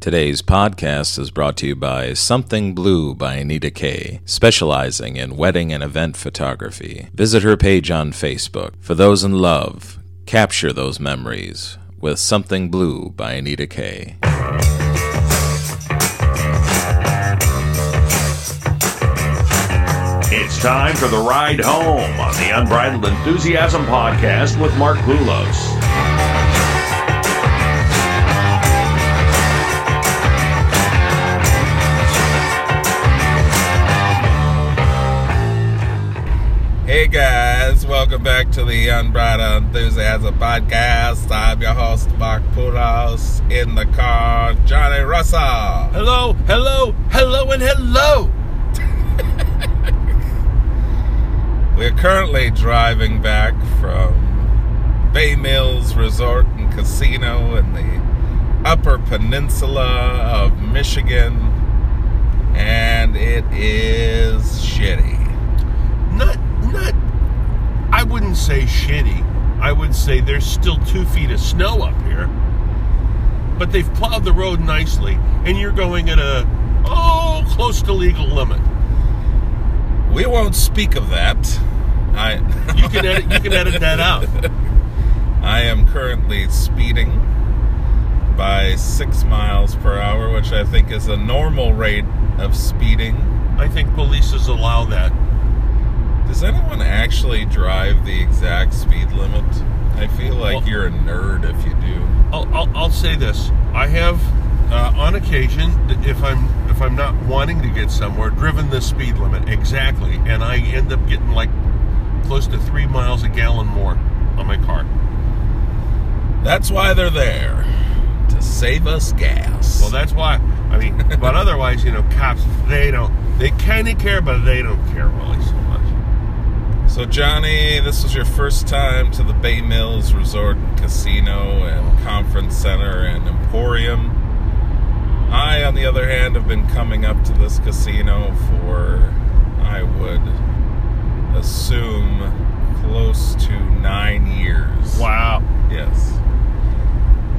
Today's podcast is brought to you by Something Blue by Anita Kay, specializing in wedding and event photography. Visit her page on Facebook. For those in love, capture those memories with Something Blue by Anita Kay. It's time for the ride home on the Unbridled Enthusiasm podcast with Mark Poulos. Hey guys, welcome back to the Unbridled Enthusiasm podcast. I'm your host, Mark Poulos. In the car, Johnny Russell. Hello, hello, hello, and hello. We're currently driving back from Bay Mills Resort and Casino in the Upper Peninsula of Michigan, and it is shitty. Not, not. I wouldn't say shitty. I would say there's still two feet of snow up here, but they've plowed the road nicely, and you're going at a oh close to legal limit. We won't speak of that. I You can edit. You can edit that out. I am currently speeding by six miles per hour, which I think is a normal rate of speeding. I think polices allow that. Does anyone actually drive the exact speed limit? I feel like Well- you're a nerd if you do. I'll, I'll, I'll say this: I have, uh, on occasion, if I'm if I'm not wanting to get somewhere, driven the speed limit exactly, and I end up getting like close to three miles a gallon more on my car. That's why they're there to save us gas. Well, that's why. I mean, but otherwise, you know, cops they don't they kind of care, but they don't care really so Johnny, this was your first time to the Bay Mills Resort and Casino and Conference Center and Emporium. I, on the other hand, have been coming up to this casino for, I would assume, close to nine years. Wow. Yes.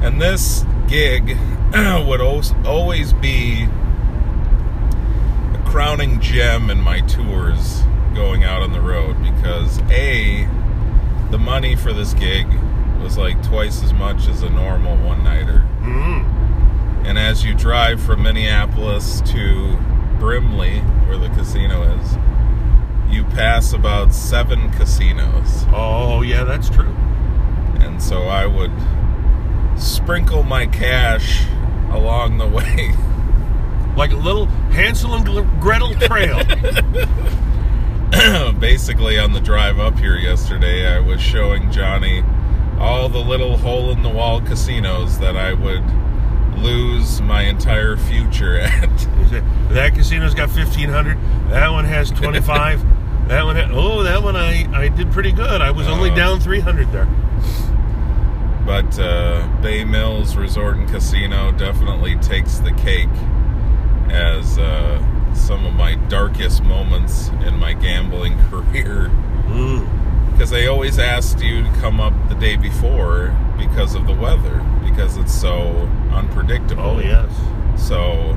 And this gig would always be a crowning gem in my tours going out on the road because A, the money for this gig was like twice as much as a normal one nighter. Mm. And as you drive from Minneapolis to Brimley, where the casino is, you pass about seven casinos. Oh yeah, that's true. And so I would sprinkle my cash along the way. Like a little Hansel and Gretel trail. Basically, on the drive up here yesterday, I was showing Johnny all the little hole in the wall casinos that I would lose my entire future at. That casino's got fifteen hundred. That one has twenty five. that one. Oh, that one I I did pretty good. I was only Oh. down three hundred there. But uh, Bay Mills Resort and Casino definitely takes the cake uh, some of my darkest moments in my gambling career. Mm. because they always asked you to come up the day before because of the weather because it's so unpredictable. Oh yes. So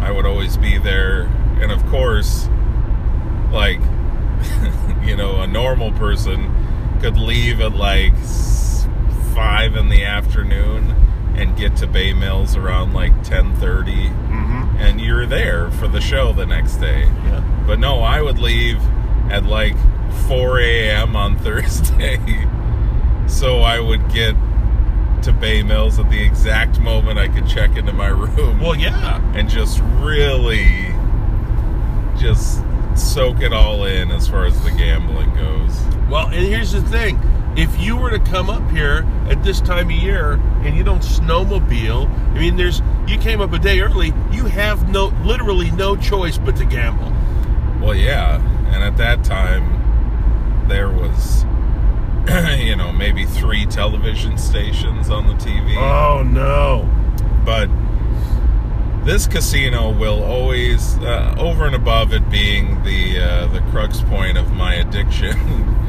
I would always be there, and of course, like you know, a normal person could leave at like five in the afternoon and get to Bay Mills around like ten thirty. And you're there for the show the next day. Yeah. But no, I would leave at like 4 a.m. on Thursday. so I would get to Bay Mills at the exact moment I could check into my room Well, yeah. and just really just soak it all in as far as the gambling goes. Well, and here's the thing: if you were to come up here at this time of year and you don't snowmobile, I mean, there's you came up a day early, you have no, literally no choice but to gamble. Well, yeah, and at that time there was you know, maybe 3 television stations on the TV. Oh no! but this casino will always, uh, over and above it being the uh, the crux point of my addiction,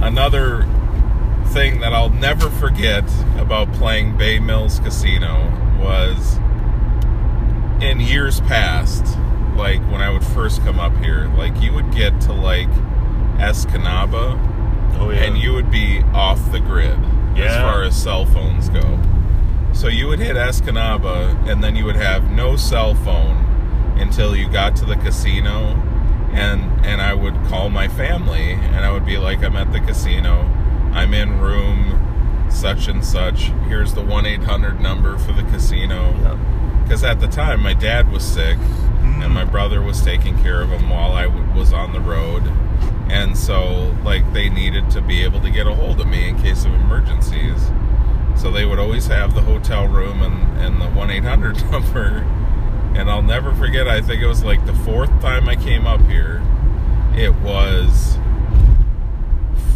another thing that I'll never forget about playing Bay Mills Casino was in years past, like when I would first come up here, like you would get to like Escanaba Oh yeah. and you would be off the grid as far as cell phones go. So you would hit Escanaba and then you would have no cell phone until you got to the casino and and I would call my family and I would be like I'm at the casino. I'm in room such and such. Here's the 1-800 number for the casino. Because at the time, my dad was sick, and my brother was taking care of him while I w- was on the road. And so, like, they needed to be able to get a hold of me in case of emergencies. So they would always have the hotel room and, and the 1 800 number. And I'll never forget, I think it was like the fourth time I came up here. It was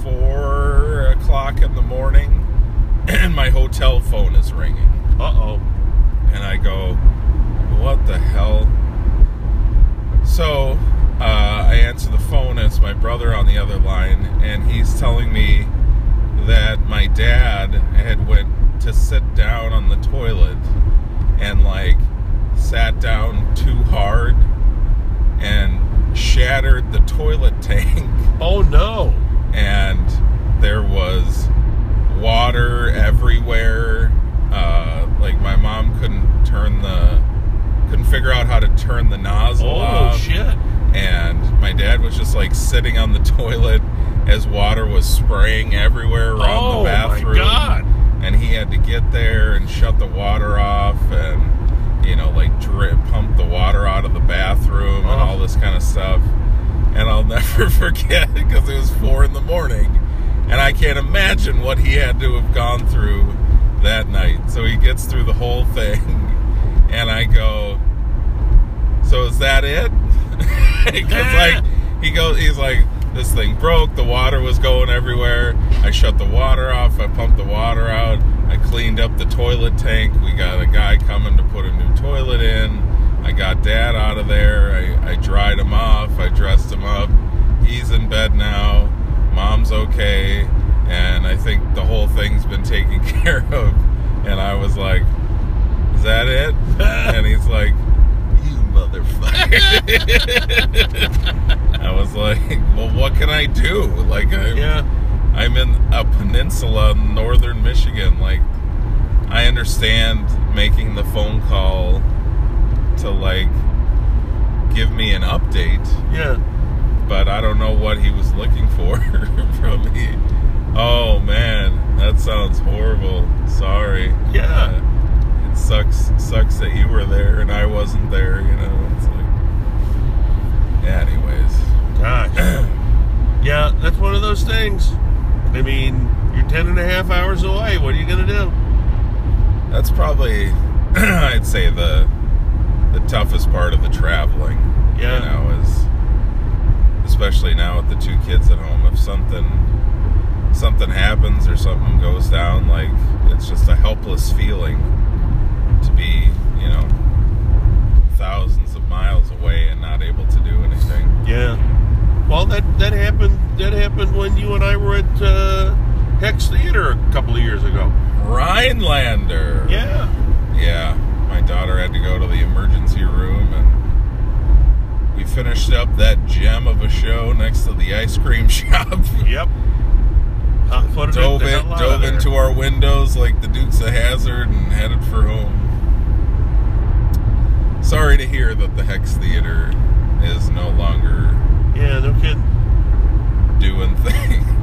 4 o'clock in the morning, and my hotel phone is ringing Uh oh. and I go, "What the hell?" So uh, I answer the phone. And it's my brother on the other line, and he's telling me that my dad had went to sit down on the toilet and like sat down too hard and shattered the toilet tank Oh no. and there was water everywhere. Uh, like my mom couldn't turn the, couldn't figure out how to turn the nozzle Oh shit. And my dad was just like sitting on the toilet as water was spraying everywhere around oh the bathroom. Oh my god. And he had to get there and shut the water off and, you know, like drip, pump the water out of the bathroom and Oh. all uh-huh. this kind of stuff. And I'll never forget because it was four in the morning. And I can't imagine what he had to have gone through that night. So he gets through the whole thing. And I go, So is that it? Because, like, he goes, he's like, this thing broke. The water was going everywhere. I shut the water off. I pumped the water out. I cleaned up the toilet tank. We got a guy coming to put a new toilet in. I got dad out of there. I, I dried him off. I dressed him up. He's in bed now. Mom's okay. And I think the whole thing's been taken care of. And I was like, Is that it? and he's like, You motherfucker. I was like, Well, what can I do? Like, I, Yeah. I'm in a peninsula in northern Michigan. Like, I understand making the phone call to, like, give me an update, Yeah. but I don't know what he was looking for from me. Oh, man, that sounds horrible. Sorry. Yeah. Uh, it sucks, sucks that you were there and I wasn't there, you know? It's like, anyways. Gosh. yeah, that's one of those things. I mean, you're 10 and a half hours away. What are you going to do? That's probably, I'd say the the toughest part of the traveling. Yeah. You know, is especially now with the two kids at home. If something something happens or something goes down, like it's just a helpless feeling to be, you know, thousands of miles away and not able to do anything. Yeah. Well, that that happened. That happened when you and I were at uh, Hex Theater a couple of years ago. Rhinelander. Yeah. Yeah, my daughter had to go to the emergency room, and we finished up that gem of a show next to the ice cream shop. Yep. Hot footed dove in, dove into our windows like the Dukes of Hazzard, and headed for home. Sorry to hear that the Hex Theater is no longer Yeah. No kidding. doing things.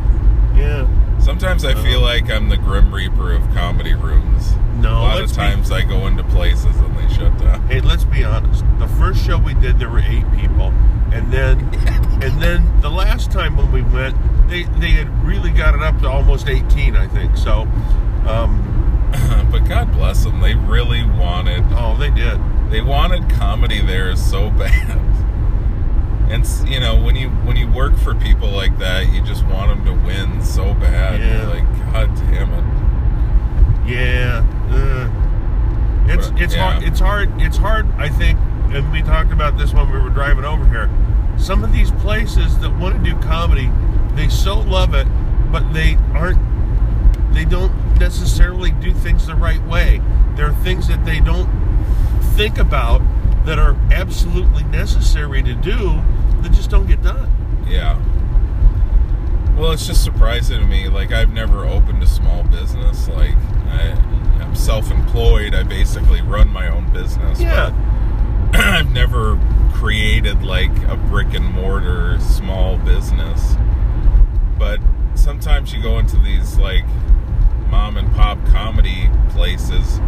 Yeah. Sometimes I feel like I'm the Grim Reaper of comedy rooms. No, a lot of be- times I go into places and they shut down. Hey, let's be honest. The first show we did, there were eight people, and then, and then the last time when we went, they they had really got it up to almost eighteen, I think. So, um, but God bless them. They really wanted oh, they did. they wanted comedy there so bad. And you know when you when you work for people like that, you just want them to win so bad. Yeah. You're like, God damn it! Yeah. Uh, it's But, it's yeah. hard. It's hard. It's hard. I think, and we talked about this when we were driving over here. Some of these places that want to do comedy, they so love it, but they aren't. They don't necessarily do things the right way. There are things that they don't think about that are absolutely necessary to do that just don't get done. Yeah. Well, it's just surprising to me. Like, I've never opened a small business. Like, I, I'm self employed. I basically run my own business. Yeah. But I've never created, like, a brick and mortar small business. But sometimes you go into these, like, mom and pop comedy places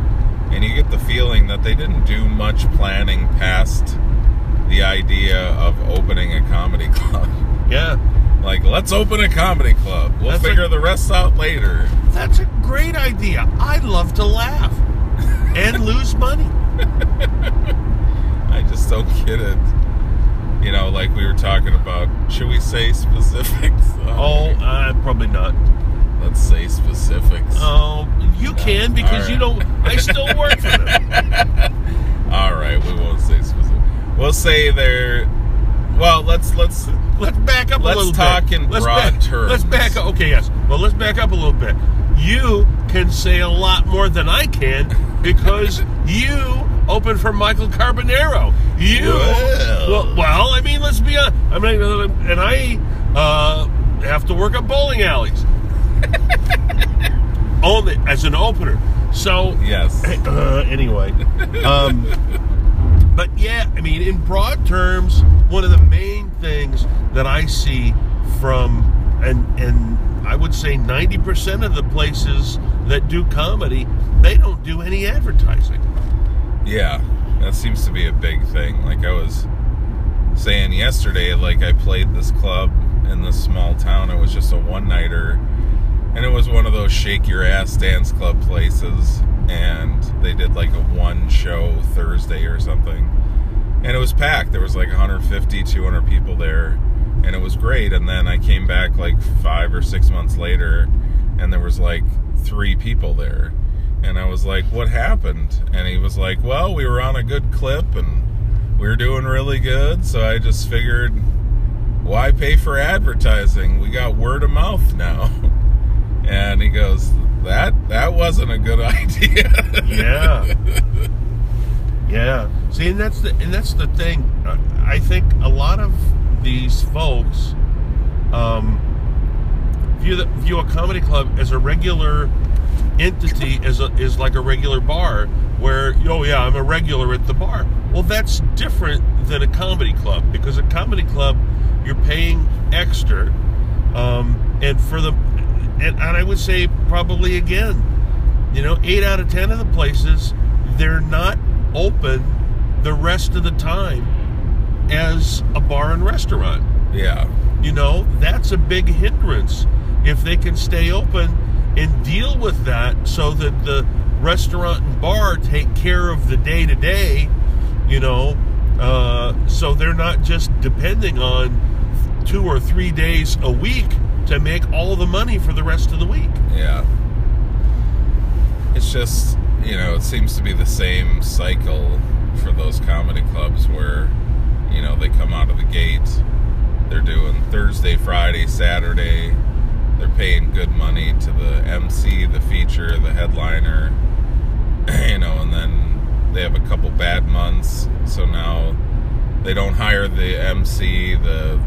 and you get the feeling that they didn't do much planning past the idea of opening a comedy club. Yeah. Like, let's open a comedy club. We'll That's figure a- the rest out later. That's a great idea. I love to laugh and lose money. I just don't get it. You know, like we were talking about, should we say specifics? Oh, uh, probably not. let's say specifics. Oh, you can because All you don't. I still work for them. All right, we won't say specific. We'll say they're. Well, let's let's. Let's back up Let's a little talk bit. in let's broad back, terms. Let's back up. Okay, yes. Well, let's back up a little bit. You can say a lot more than I can because you opened for Michael Carbonaro. You. Well. well, well, I mean, let's be honest. I mean, and I uh, have to work at bowling alleys. Only as an opener. So Yes. uh, anyway, um, but yeah, I mean, in broad terms, one of the main things that I see from and and I would say ninety percent of the places that do comedy, they don't do any advertising. Yeah, that seems to be a big thing. Like I was saying yesterday, like I played this club in this small town. It was just a one nighter, and it was one of those shake your ass dance club places. And they did like a one show Thursday or something, and it was packed. There was like 150, 200 people there, and it was great. And then I came back like five or six months later, and there was like three people there. And I was like, what happened? And he was like, well, we were on a good clip and we were doing really good. So I just figured, why pay for advertising? We got word of mouth now. And he goes, that that wasn't a good idea. Yeah. yeah. See, and that's the and that's the thing. I think a lot of these folks um, view the, view a comedy club as a regular entity, as a, is like a regular bar, where oh yeah, I'm a regular at the bar. Well, that's different than a comedy club because a comedy club you're paying extra, um, and for the and, and I would say probably again, you know, eight out of ten of the places they're not open the rest of the time as a bar and restaurant. yeah. You know, that's a big hindrance if they can stay open and deal with that so that the restaurant and bar take care of the day to day, you know, uh, so they're not just depending on two or three days a week to make all the money for the rest of the week. Yeah. It's just, you know, it seems to be the same cycle for those comedy clubs where, you know, they come out of the gate, they're doing Thursday, Friday, Saturday, they're paying good money to the MC, the feature, the headliner, you know, and then they have a couple bad months, so now they don't hire the MC, the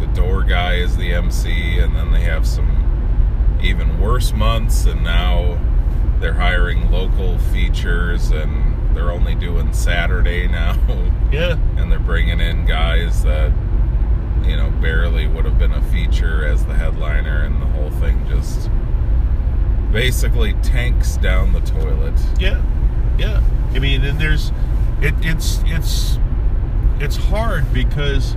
the door guy is the MC, and then they have some even worse months and now they're hiring local features and they're only doing Saturday now Yeah. and they're bringing in guys that you know barely would have been a feature as the headliner and the whole thing just basically tanks down the toilet. Yeah, yeah. I mean, and there's, it, it's it's it's hard because,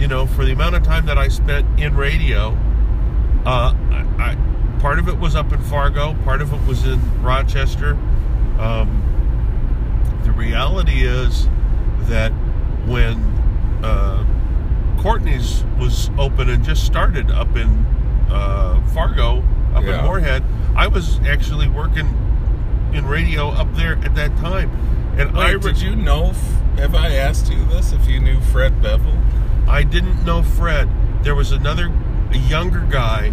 you know, for the amount of time that I spent in radio, uh, I, I part of it was up in Fargo, part of it was in Rochester. Um, the reality is that when uh, Courtney's was open and just started up in uh, Fargo, up Yeah. in Moorhead, I was actually working in radio up there at that time. And I Wait, re- did you know? f- Have I asked you this? If you knew Fred Bevel? I didn't know Fred. There was another, a younger guy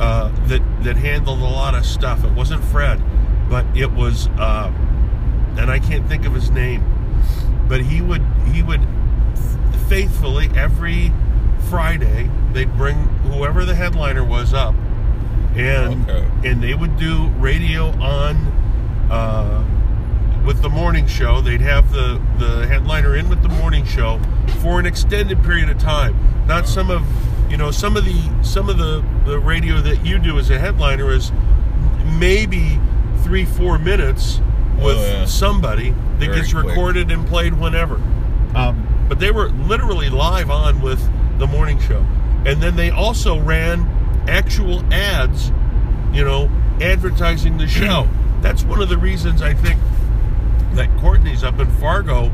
uh, that that handled a lot of stuff. It wasn't Fred, but it was, uh, and I can't think of his name. but he would he would faithfully every Friday they'd bring whoever the headliner was up, and Okay. and they would do radio on uh, with the morning show. They'd have the the headliner in with the morning show for an extended period of time. Not some of you know some of the some of the the radio that you do as a headliner is maybe three four minutes with Oh, yeah. somebody that Very gets quick. recorded and played whenever. Um, but they were literally live on with the morning show, and then they also ran actual ads, you know, advertising the show. That's one of the reasons I think that Courtney's up in Fargo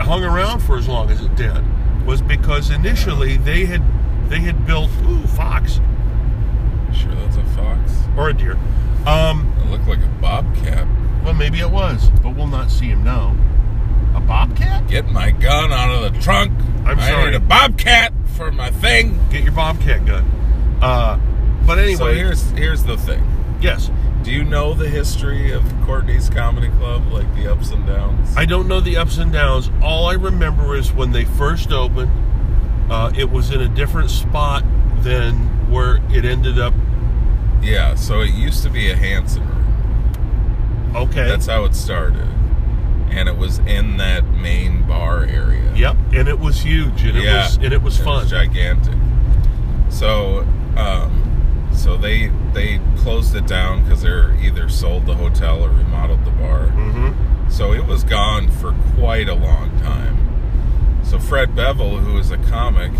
hung around for as long as it did was because initially they had they had built ooh fox Sure, that's a fox. or a deer. Um, It looked like a bobcat. well, maybe it was, but we'll not see him now. A bobcat? Get my gun out of the trunk. I'm I sorry. need a bobcat for my thing. Get your bobcat gun. Uh, but anyway, So here's here's the thing. yes, Do you know the history of Courtney's Comedy Club, like the ups and downs? I don't know the ups and downs. All I remember is when they first opened, uh, it was in a different spot than where it ended up. yeah, so it used to be a Hanson room. Okay. That's how it started. And it was in that main bar area. Yep, and it was huge, and it yeah. was and it was fun. gigantic. So, um, so they they closed it down because they're either sold the hotel or remodeled the bar. mm-hmm. So it was gone for quite a long time. So Fred Bevel, who is a comic,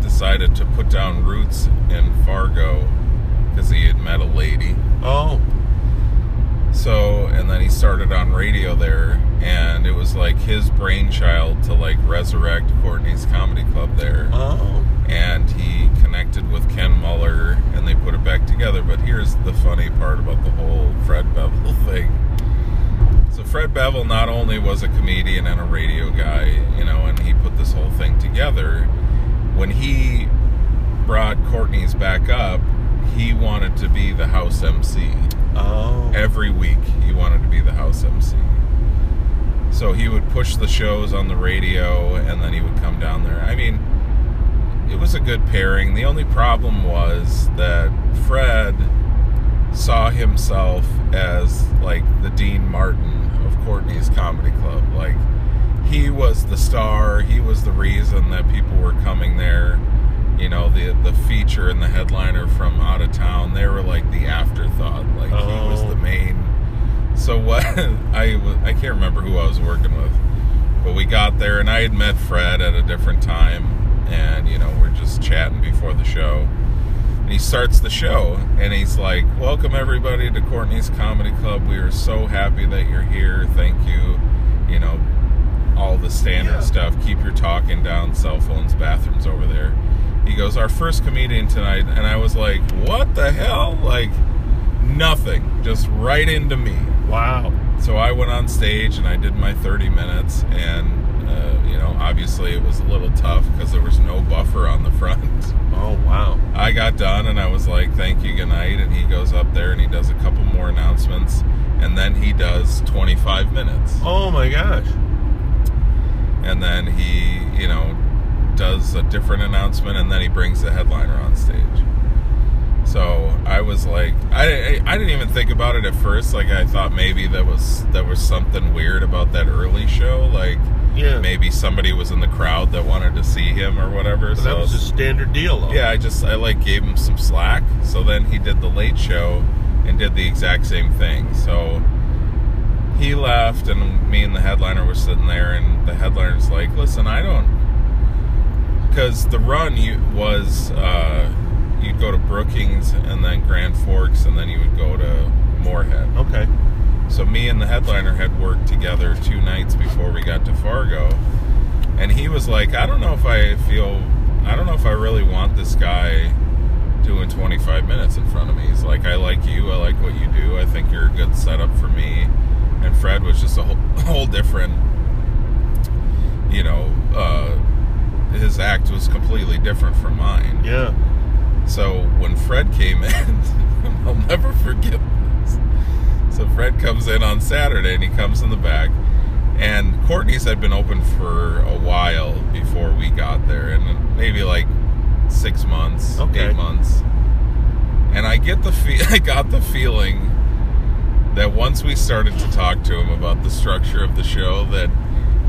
decided to put down roots in Fargo because he had met a lady. Oh, So, and then he started on radio there, and it was like his brainchild to like resurrect Courtney's Comedy Club there. oh, And he connected with Ken Muller, and they put it back together. But here's the funny part about the whole Fred Bevel thing. So Fred Bevel not only was a comedian and a radio guy, you know, and he put this whole thing together. When he brought Courtney's back up, he wanted to be the house MC oh. every week he wanted to be the house MC. So he would push the shows on the radio and then he would come down there. I mean, it was a good pairing. The only problem was that Fred saw himself as like the Dean Martin of Courtney's Comedy Club. Like he was the star, he was the reason that people were coming there. You know, the the feature and the headliner from out of town, they were like the afterthought. Like he was Oh. the main. So what I I can't remember who I was working with, but we got there and I had met Fred at a different time, and you know we're just chatting before the show. And he starts the show and he's like, Welcome everybody to Courtney's Comedy Club. We are so happy that you're here. Thank you. You know, all the standard Yeah. stuff. Keep your talking down, cell phones, bathrooms over there. He goes, Our first comedian tonight. And I was like, What the hell? Like, nothing. Just right into me. Wow. So I went on stage and I did my 30 minutes, and uh, you know, obviously it was a little tough because there was no buffer on the front. Oh, wow. I got done and I was like, "Thank you, good night," and he goes up there and he does a couple more announcements, and then he does 25 minutes, Oh my gosh. and then he, you know, does a different announcement, and then he brings the headliner on stage. So I was like, I, I, didn't even think about it at first. Like I thought maybe that was there was something weird about that early show. Like Yeah. maybe somebody was in the crowd that wanted to see him or whatever. But that was a standard deal, though. yeah, I just I like gave him some slack. So then he did the late show and did the exact same thing. So he left and me and the headliner were sitting there and the headliner's like, "Listen, I don't because the run you was uh, you'd go to Brookings and then Grand Forks and then you would go to Moorhead. Okay. So me and the headliner had worked together two nights before we got to Fargo, and he was like, "I don't know if I feel, I don't know if I really want this guy doing 25 minutes in front of me." He's like, "I like you, I like what you do, I think you're a good setup for me." And Fred was just a whole, whole different, you know, uh, his act was completely different from mine. Yeah. So when Fred came in, I'll never forget. So Fred comes in on Saturday and he comes in the back And Courtney's had been open for a while before we got there, and maybe like six months, Okay. eight months. And I get the fe- I got the feeling that once we started to talk to him about the structure of the show, that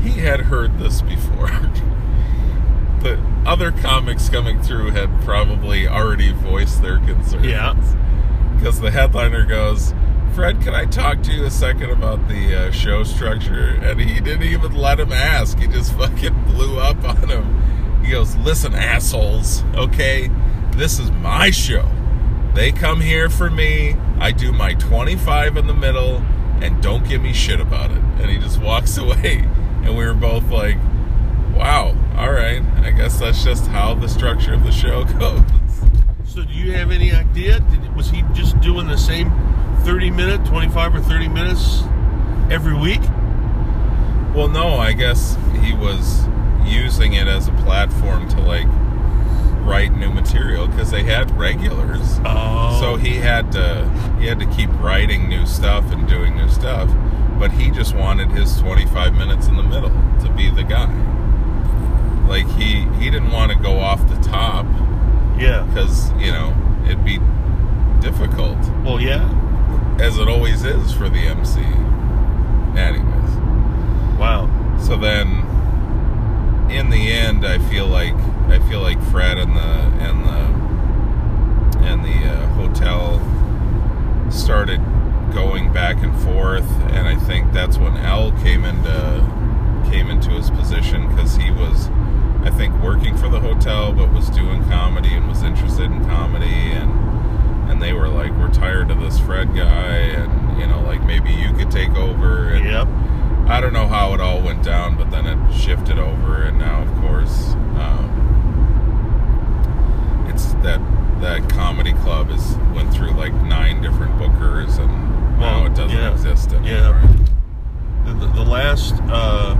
he had heard this before. the other comics coming through had probably already voiced their concerns. Yeah. Because the headliner goes, Fred, can I talk to you a second about the uh, show structure? And he didn't even let him ask. He just fucking blew up on him. He goes, Listen, assholes, okay? This is my show. They come here for me. I do my 25 in the middle, and don't give me shit about it. And he just walks away. And we were both like, wow, all right. I guess that's just how the structure of the show goes. So, do you have any idea? Did, was he just doing the same 30 minute, 25 or 30 minutes every week? Well, no, I guess he was using it as a platform to like write new material because they had regulars. Oh. So he had to he had to keep writing new stuff and doing new stuff, but he just wanted his 25 minutes in the middle to be the guy. Like he he didn't want to go off the top yeah. because you know it'd be difficult Well, yeah. As it always is for the MC. Anyways. Wow. So then, in the end, I feel like I feel like Fred and the and the and the uh, hotel started going back and forth, and I think that's when L came into came into his position because he was, I think, working for the hotel, but was doing comedy and was interested in comedy, and and they were like, "We're tired of this Fred guy, and you know, like maybe you could take over." And, Yep. I don't know how it all went down, but then it shifted over, and now, of course, um, it's that that comedy club has went through like nine different bookers, and now it doesn't yeah. exist anymore. Yeah. The, the, the last, uh,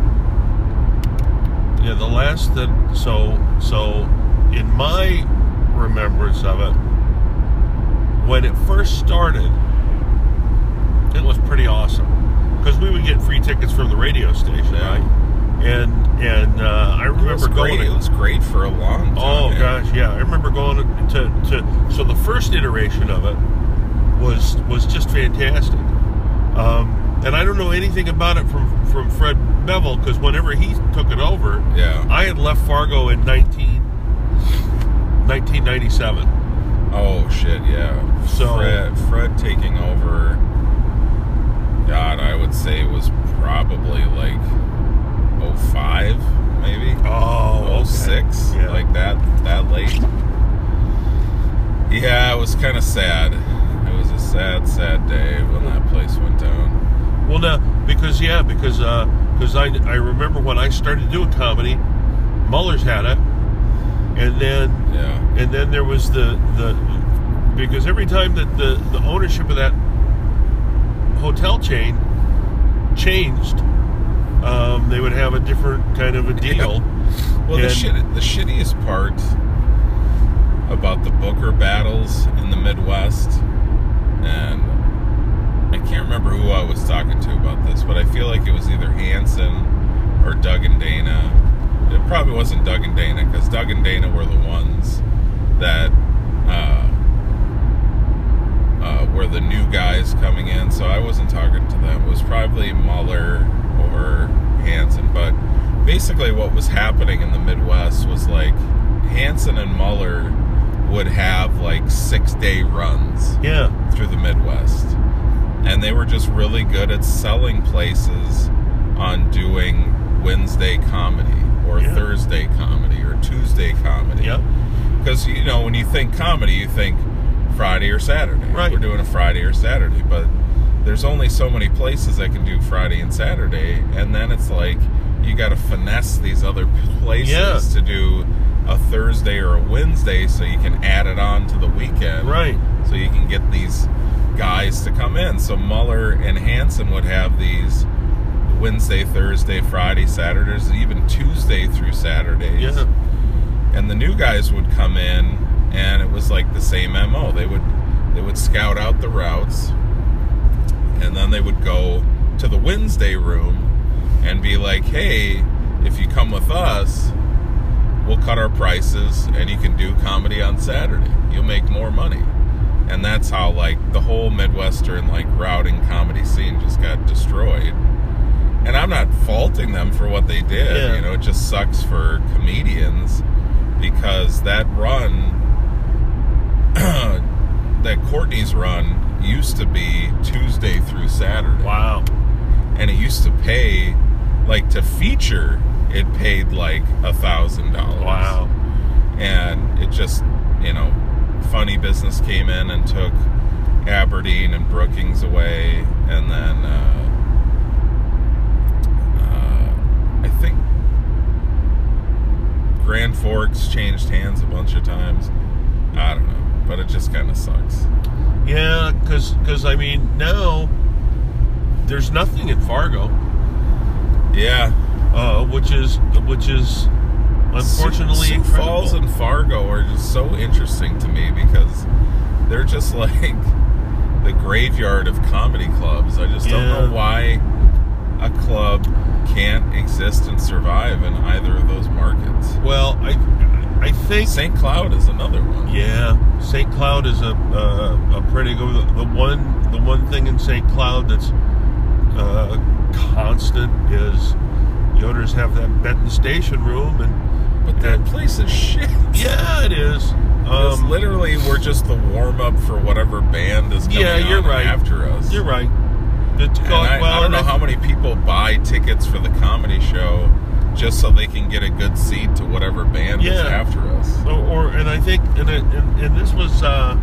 yeah, the last that, so, so in my remembrance of it, when it first started, it was pretty awesome because we would get free tickets from the radio station, Yeah. right? And and uh, I It was remember going. great. It was great for a long time. Oh gosh, yeah. I remember going to, to so the first iteration of it was was just fantastic. Um, and I don't know anything about it from from Fred Bevel because whenever he took it over, Yeah. I had left Fargo in 19, 1997. Oh shit, yeah. So- Fred, Fred taking over. God, I would say it was probably like 05, maybe. Oh, oh, 06, Yeah. like that that late. Yeah, it was kind of sad. It was a sad, sad day when that place went down. Well, no, because yeah, because uh, because I I remember when I started doing comedy, Muller's had it, and then Yeah, and then there was the the because every time that the the ownership of that hotel chain changed, um, they would have a different kind of a deal. Well, the shit, the shittiest part about the Booker battles in the Midwest, and I can't remember who I was talking to about this, but I feel like it was either Hanson or Doug and Dana. It probably wasn't Doug and Dana because Doug and Dana were the ones that uh, uh, were the new guys coming in. So I wasn't talking to them. It was probably Muller or Hanson. But basically, what was happening in the Midwest was like Hanson and Muller would have like six day runs Yeah, through the Midwest. And they were just really good at selling places on doing Wednesday comedy or Yeah. Thursday comedy or Tuesday comedy. Yep. Because, you know, when you think comedy, you think Friday or Saturday. Right. We're doing a Friday or Saturday. But there's only so many places that can do Friday and Saturday. And then it's like you got to finesse these other places Yeah. to do a Thursday or a Wednesday so you can add it on to the weekend right. so you can get these guys to come in. So Muller and Hanson would have these Wednesday, Thursday, Friday, Saturdays, even Tuesday through Saturdays. Yeah. And the new guys would come in and it was like the same MO. They would they would scout out the routes and then they would go to the Wednesday room and be like, hey, if you come with us, we'll cut our prices and you can do comedy on Saturday. You'll make more money. And that's how like the whole Midwestern like routing comedy scene just got destroyed. And I'm not faulting them for what they did. Yeah. You know, it just sucks for comedians because that run that Courtney's run used to be Tuesday through Saturday Wow. and it used to pay like to feature it paid like a thousand dollars Wow. and it just you know funny business came in and took aberdeen and brookings away and then uh, uh, i think grand forks changed hands a bunch of times. I don't know but it just kind of sucks. Yeah, because cause, I mean now there's nothing in Fargo, yeah. Uh, which is which is unfortunately Sioux. Falls and Fargo are just so interesting to me because they're just like the graveyard of comedy clubs. I just don't know why a club can't exist and survive in either of those markets. well, I I think St. Cloud is another one. yeah, St. Cloud is a uh, a pretty good. The, one the one thing in St. Cloud that's uh, constant is the owners have that Benton Station room and But that place is shit. yeah, it is. Um, literally, we're just the warm up for whatever band is coming Yeah, you're right. after us. you're right. It's called- I, well, I don't know how many people buy tickets for the comedy show just so they can get a good seat to whatever band is after us. or, or and I think and, it, and and this was uh,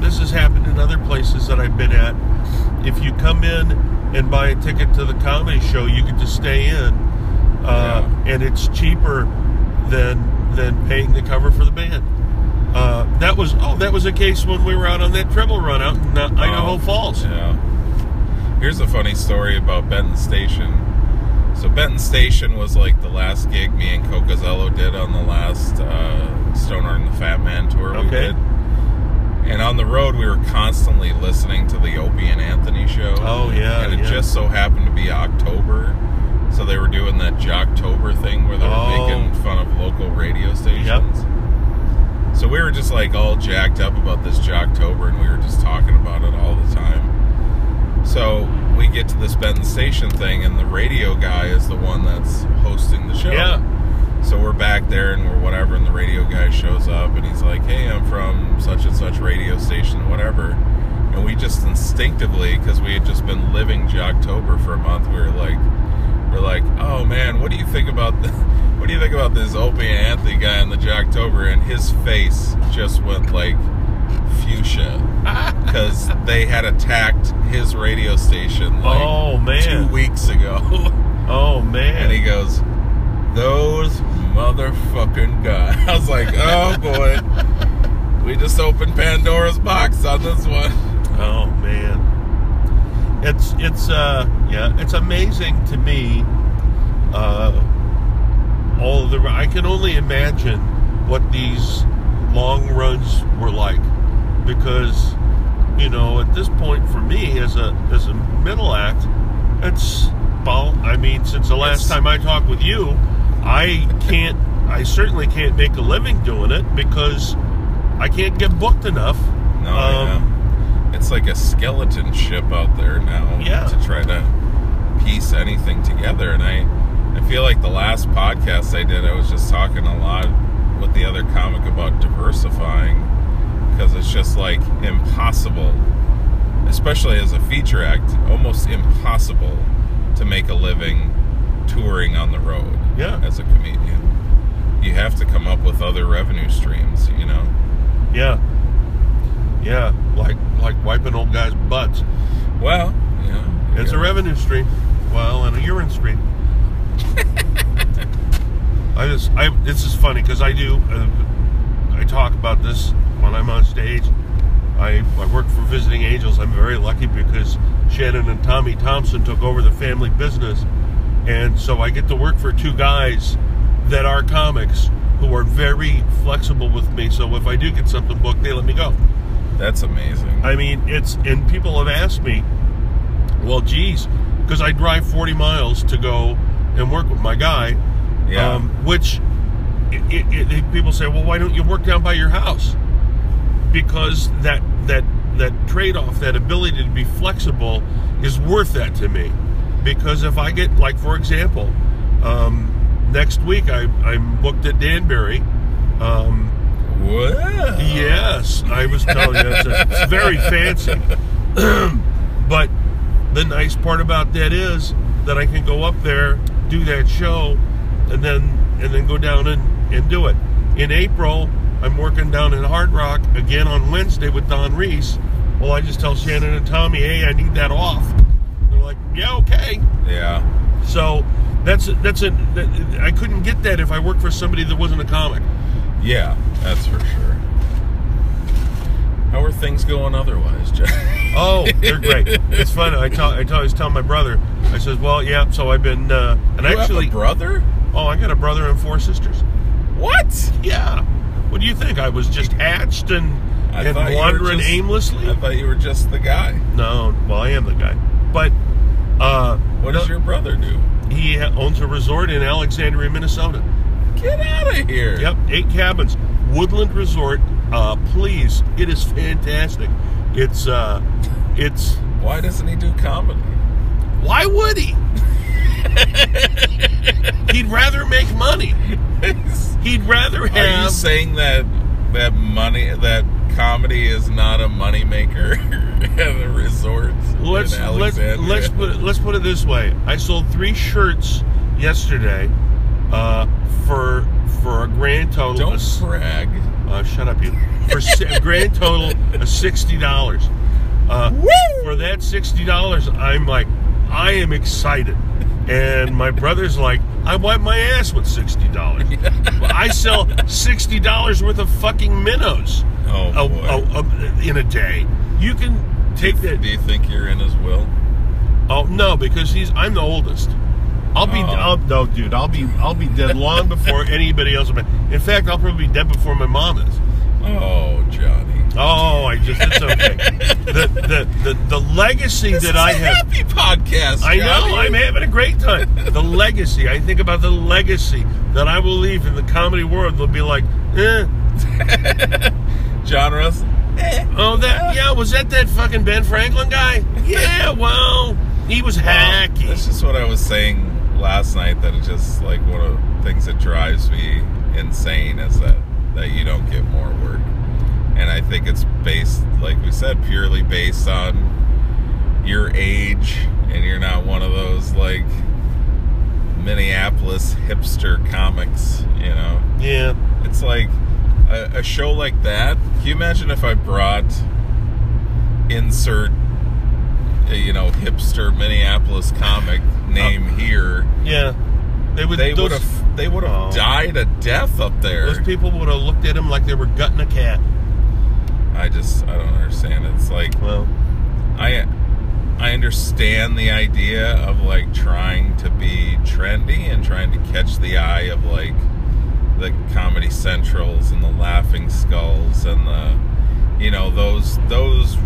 this has happened in other places that I've been at. If you come in and buy a ticket to the comedy show, you can just stay in, uh, and it's cheaper than than paying the cover for the band. Uh, that was oh that was a case when we were out on that treble run out in uh, Idaho Oh, Falls. Yeah. Here's a funny story about Benton Station. So Benton Station was like the last gig me and Cocazello did on the last uh, Stoner and the Fat Man tour we Okay. did. And on the road, we were constantly listening to the Opie and Anthony show. Oh, yeah, and it yeah. just so happened to be October, so they were doing that Jocktober thing where they were Oh. making fun of local radio stations. Yep. So we were just like all jacked up about this Jocktober, and we were just talking about it all the time. So we get to this Benton Station thing, and the radio guy is the one that's hosting the show. Yeah. So we're back there and we're whatever, and the radio guy shows up and he's like, "Hey, I'm from such and such radio station, whatever." And we just instinctively, because we had just been living Jocktober for a month, we were like, "We're like, oh man, what do you think about the, what do you think about this Opie and Anthony guy in the Jocktober?" And his face just went like fuchsia because they had attacked his radio station like Oh, man. two weeks ago. Oh man! And he goes, Those motherfucking guys. I was like, Oh boy. We just opened Pandora's box on this one. Oh man, it's it's uh yeah, it's amazing to me. Uh, all the I can only imagine what these long runs were like because you know at this point for me as a as a middle act, it's well I mean since the last It's- time I talked with you, I can't I certainly can't make a living doing it because I can't get booked enough. No, Um, yeah. It's like a skeleton ship out there now Yeah. to try to piece anything together. And I, I feel like the last podcast I did, I was just talking a lot with the other comic about diversifying because it's just like impossible, especially as a feature act, almost impossible to make a living touring on the road Yeah. as a comedian. You have to come up with other revenue streams, you know? Yeah. Yeah, like like wiping old guys' butts. Well, yeah. It's a revenue stream. Well, and a urine stream. I just I this is funny because I do uh, I talk about this when I'm on stage. I I work for Visiting Angels. I'm very lucky because Shannon and Tommy Thompson took over the family business, and so I get to work for two guys that are comics who are very flexible with me. So if I do get something booked, they let me go. That's amazing. I mean, it's and people have asked me, well, geez, because I drive 40 miles to go and work with my guy. Yeah. Um, which it, it, it, people say, well, why don't you work down by your house? Because that that that trade-off, that ability to be flexible, is worth that to me. Because if I get, like, for example, um, next week I, I'm booked at Danbury. Um, Whoa. Yes, I was telling you, it's, a, it's very fancy. but the nice part about that is that I can go up there, do that show, and then and then go down and, and do it. In April, I'm working down in Hard Rock again on Wednesday with Don Reese. Well, I just tell Shannon and Tommy, hey, I need that off. They're like, yeah, okay. Yeah. So that's that's a that, I couldn't get that if I worked for somebody that wasn't a comic. Yeah, that's for sure. How are things going otherwise, Jeff? Oh, they're great. It's fun. I tell I tell I was telling my brother. I says, well, yeah. So I've been uh, and You have actually, a brother? oh, I got a brother and four sisters. What? Yeah. What do you think? I was just hatched and I and thought you were wandering just- aimlessly. I thought you were just the guy. No, well, I am the guy. But uh, What does your brother do? he owns a resort in Alexandria, Minnesota. Get out of here. Yep, eight cabins, Woodland Resort. Uh, please, it is fantastic. It's uh, it's Why doesn't he do comedy? why would he? He'd rather make money. He'd rather have. Are you saying that that money that comedy is not a moneymaker at a resort let's in let's let's put it, let's put it this way. I sold three shirts yesterday uh, for for a grand total. Don't of brag. Uh, shut up, you. For a grand total of sixty dollars. Uh, for that sixty dollars, I'm like, I am excited, and my brother's like, I wipe my ass with sixty dollars. I sell sixty dollars worth of fucking minnows Oh a, a- a- in a day. You can take that. Do you think you're in as well? Oh no, because he's I'm the oldest. I'll be Oh. I'll, no, dude. I'll be I'll be dead long before anybody else. In fact, I'll probably be dead before my mom is. Oh, Johnny. Oh, I just it's okay. the, the the the legacy This that is I a have. happy podcast. I know. I'm having a great time. The legacy. I think about the legacy that I will leave in the comedy world. They'll be like, eh. John Russ. Eh. Oh, that yeah. Was that that fucking Ben Franklin guy? Yeah. Well, he was hacky. That's just what I was saying last night. That it's just like one of the things that drives me insane is that that you don't get more work, and I think it's based, like we said, purely based on your age, and you're not one of those like Minneapolis hipster comics, you know. Yeah. It's like a, a show like that. Can you imagine if I brought insert, uh, you know, hipster Minneapolis comic name here? Yeah. They would. They would have they would have Oh. died a death up there. Those people would have looked at him like they were gutting a cat. I just I don't understand. It's like Well, I I understand the idea of like trying to be trendy and trying to catch the eye of like the Comedy Centrals and the Laughing Skulls and the you know those those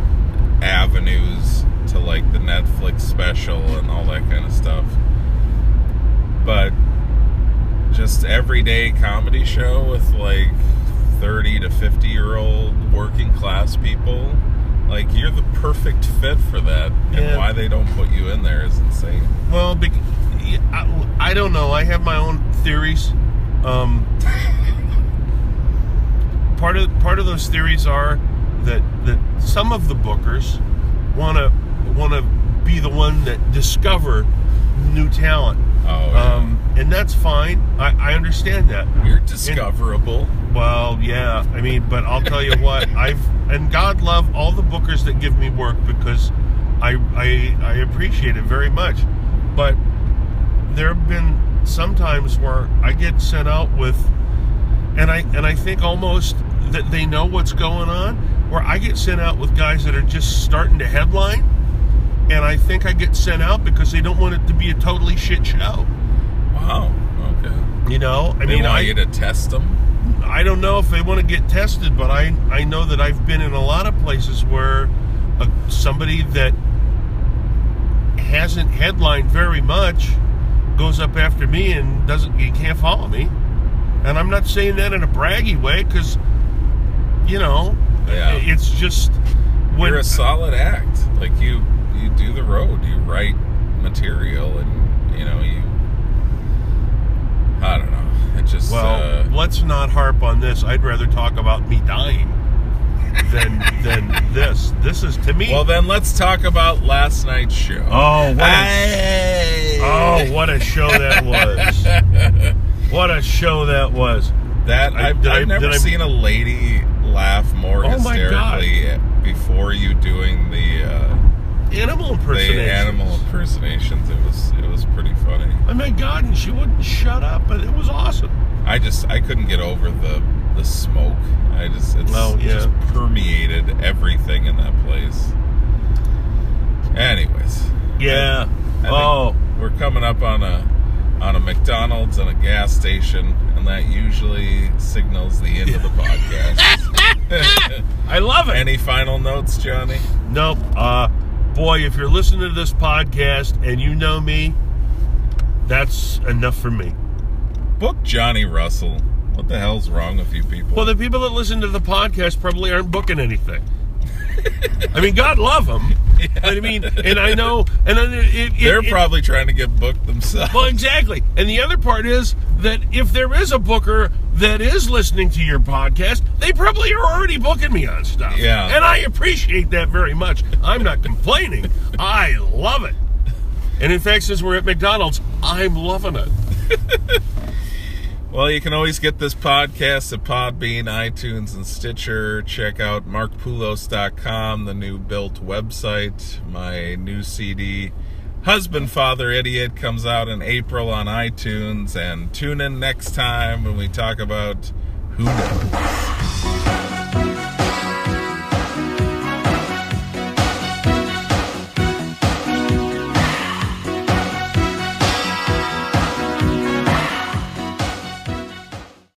avenues to like the Netflix special and all that kind of stuff. But just everyday comedy show with like 30 to 50 year old working class people like you're the perfect fit for that and Yeah. why they don't put you in there is insane well, bec- I, I don't know. I have my own theories. Um, part of part of those theories are that that some of the bookers want to want to be the one that discover new talent. Oh yeah. Um, and that's fine. I, I understand that. you're discoverable Well, yeah. I mean, but I'll tell you what. I've and God love all the bookers that give me work because I I I appreciate it very much. But there have been some times where I get sent out with, and I and I think almost that they know what's going on. Where I get sent out with guys that are just starting to headline, and I think I get sent out because they don't want it to be a totally shit show. wow okay You know, I they mean, want I you to test them I don't know if they want to get tested, but I I know that I've been in a lot of places where uh, somebody that hasn't headlined very much goes up after me and doesn't you can't follow me. And I'm not saying that in a braggy way because you know Yeah. it's just when You're a solid act. Like you, you do the road. You write material, and you know you. I don't know. It just. well uh, let's not harp on this. I'd rather talk about me dying than than this. This is to me. well, then let's talk about last night's show. oh what a, oh what a show that was! What a show that was! That I- I- I've never seen a lady laugh more Oh hysterically before you doing the uh, Animal the impersonation. animal impersonations. It was it was pretty funny. Oh my god! And she wouldn't shut up, but it was awesome. I just I couldn't get over the the smoke. I just it's Well, yeah. just permeated everything in that place. Anyways, Yeah. I think Oh, we're coming up on a on a McDonald's and a gas station, and that usually signals the end of the podcast. I love it. Any final notes, Johnny? Nope. Uh, boy, if you're listening to this podcast and you know me, that's enough for me. Book Johnny Russell. What the hell's wrong with you people? Well, the people that listen to the podcast probably aren't booking anything. I mean, God love them. But I mean, and I know, and it, it, They're it- probably trying to get booked themselves. Well, exactly. And the other part is that if there is a booker that is listening to your podcast, they probably are already booking me on stuff. Yeah. And I appreciate that very much. I'm not complaining. I love it. And in fact, since we're at McDonald's, I'm loving it. Well, you can always get this podcast at Podbean, iTunes, and Stitcher. Check out markpoulos.com, the new built website. My new CD, Husband, Father, Idiot, comes out in April on iTunes. And tune in next time when we talk about who knows.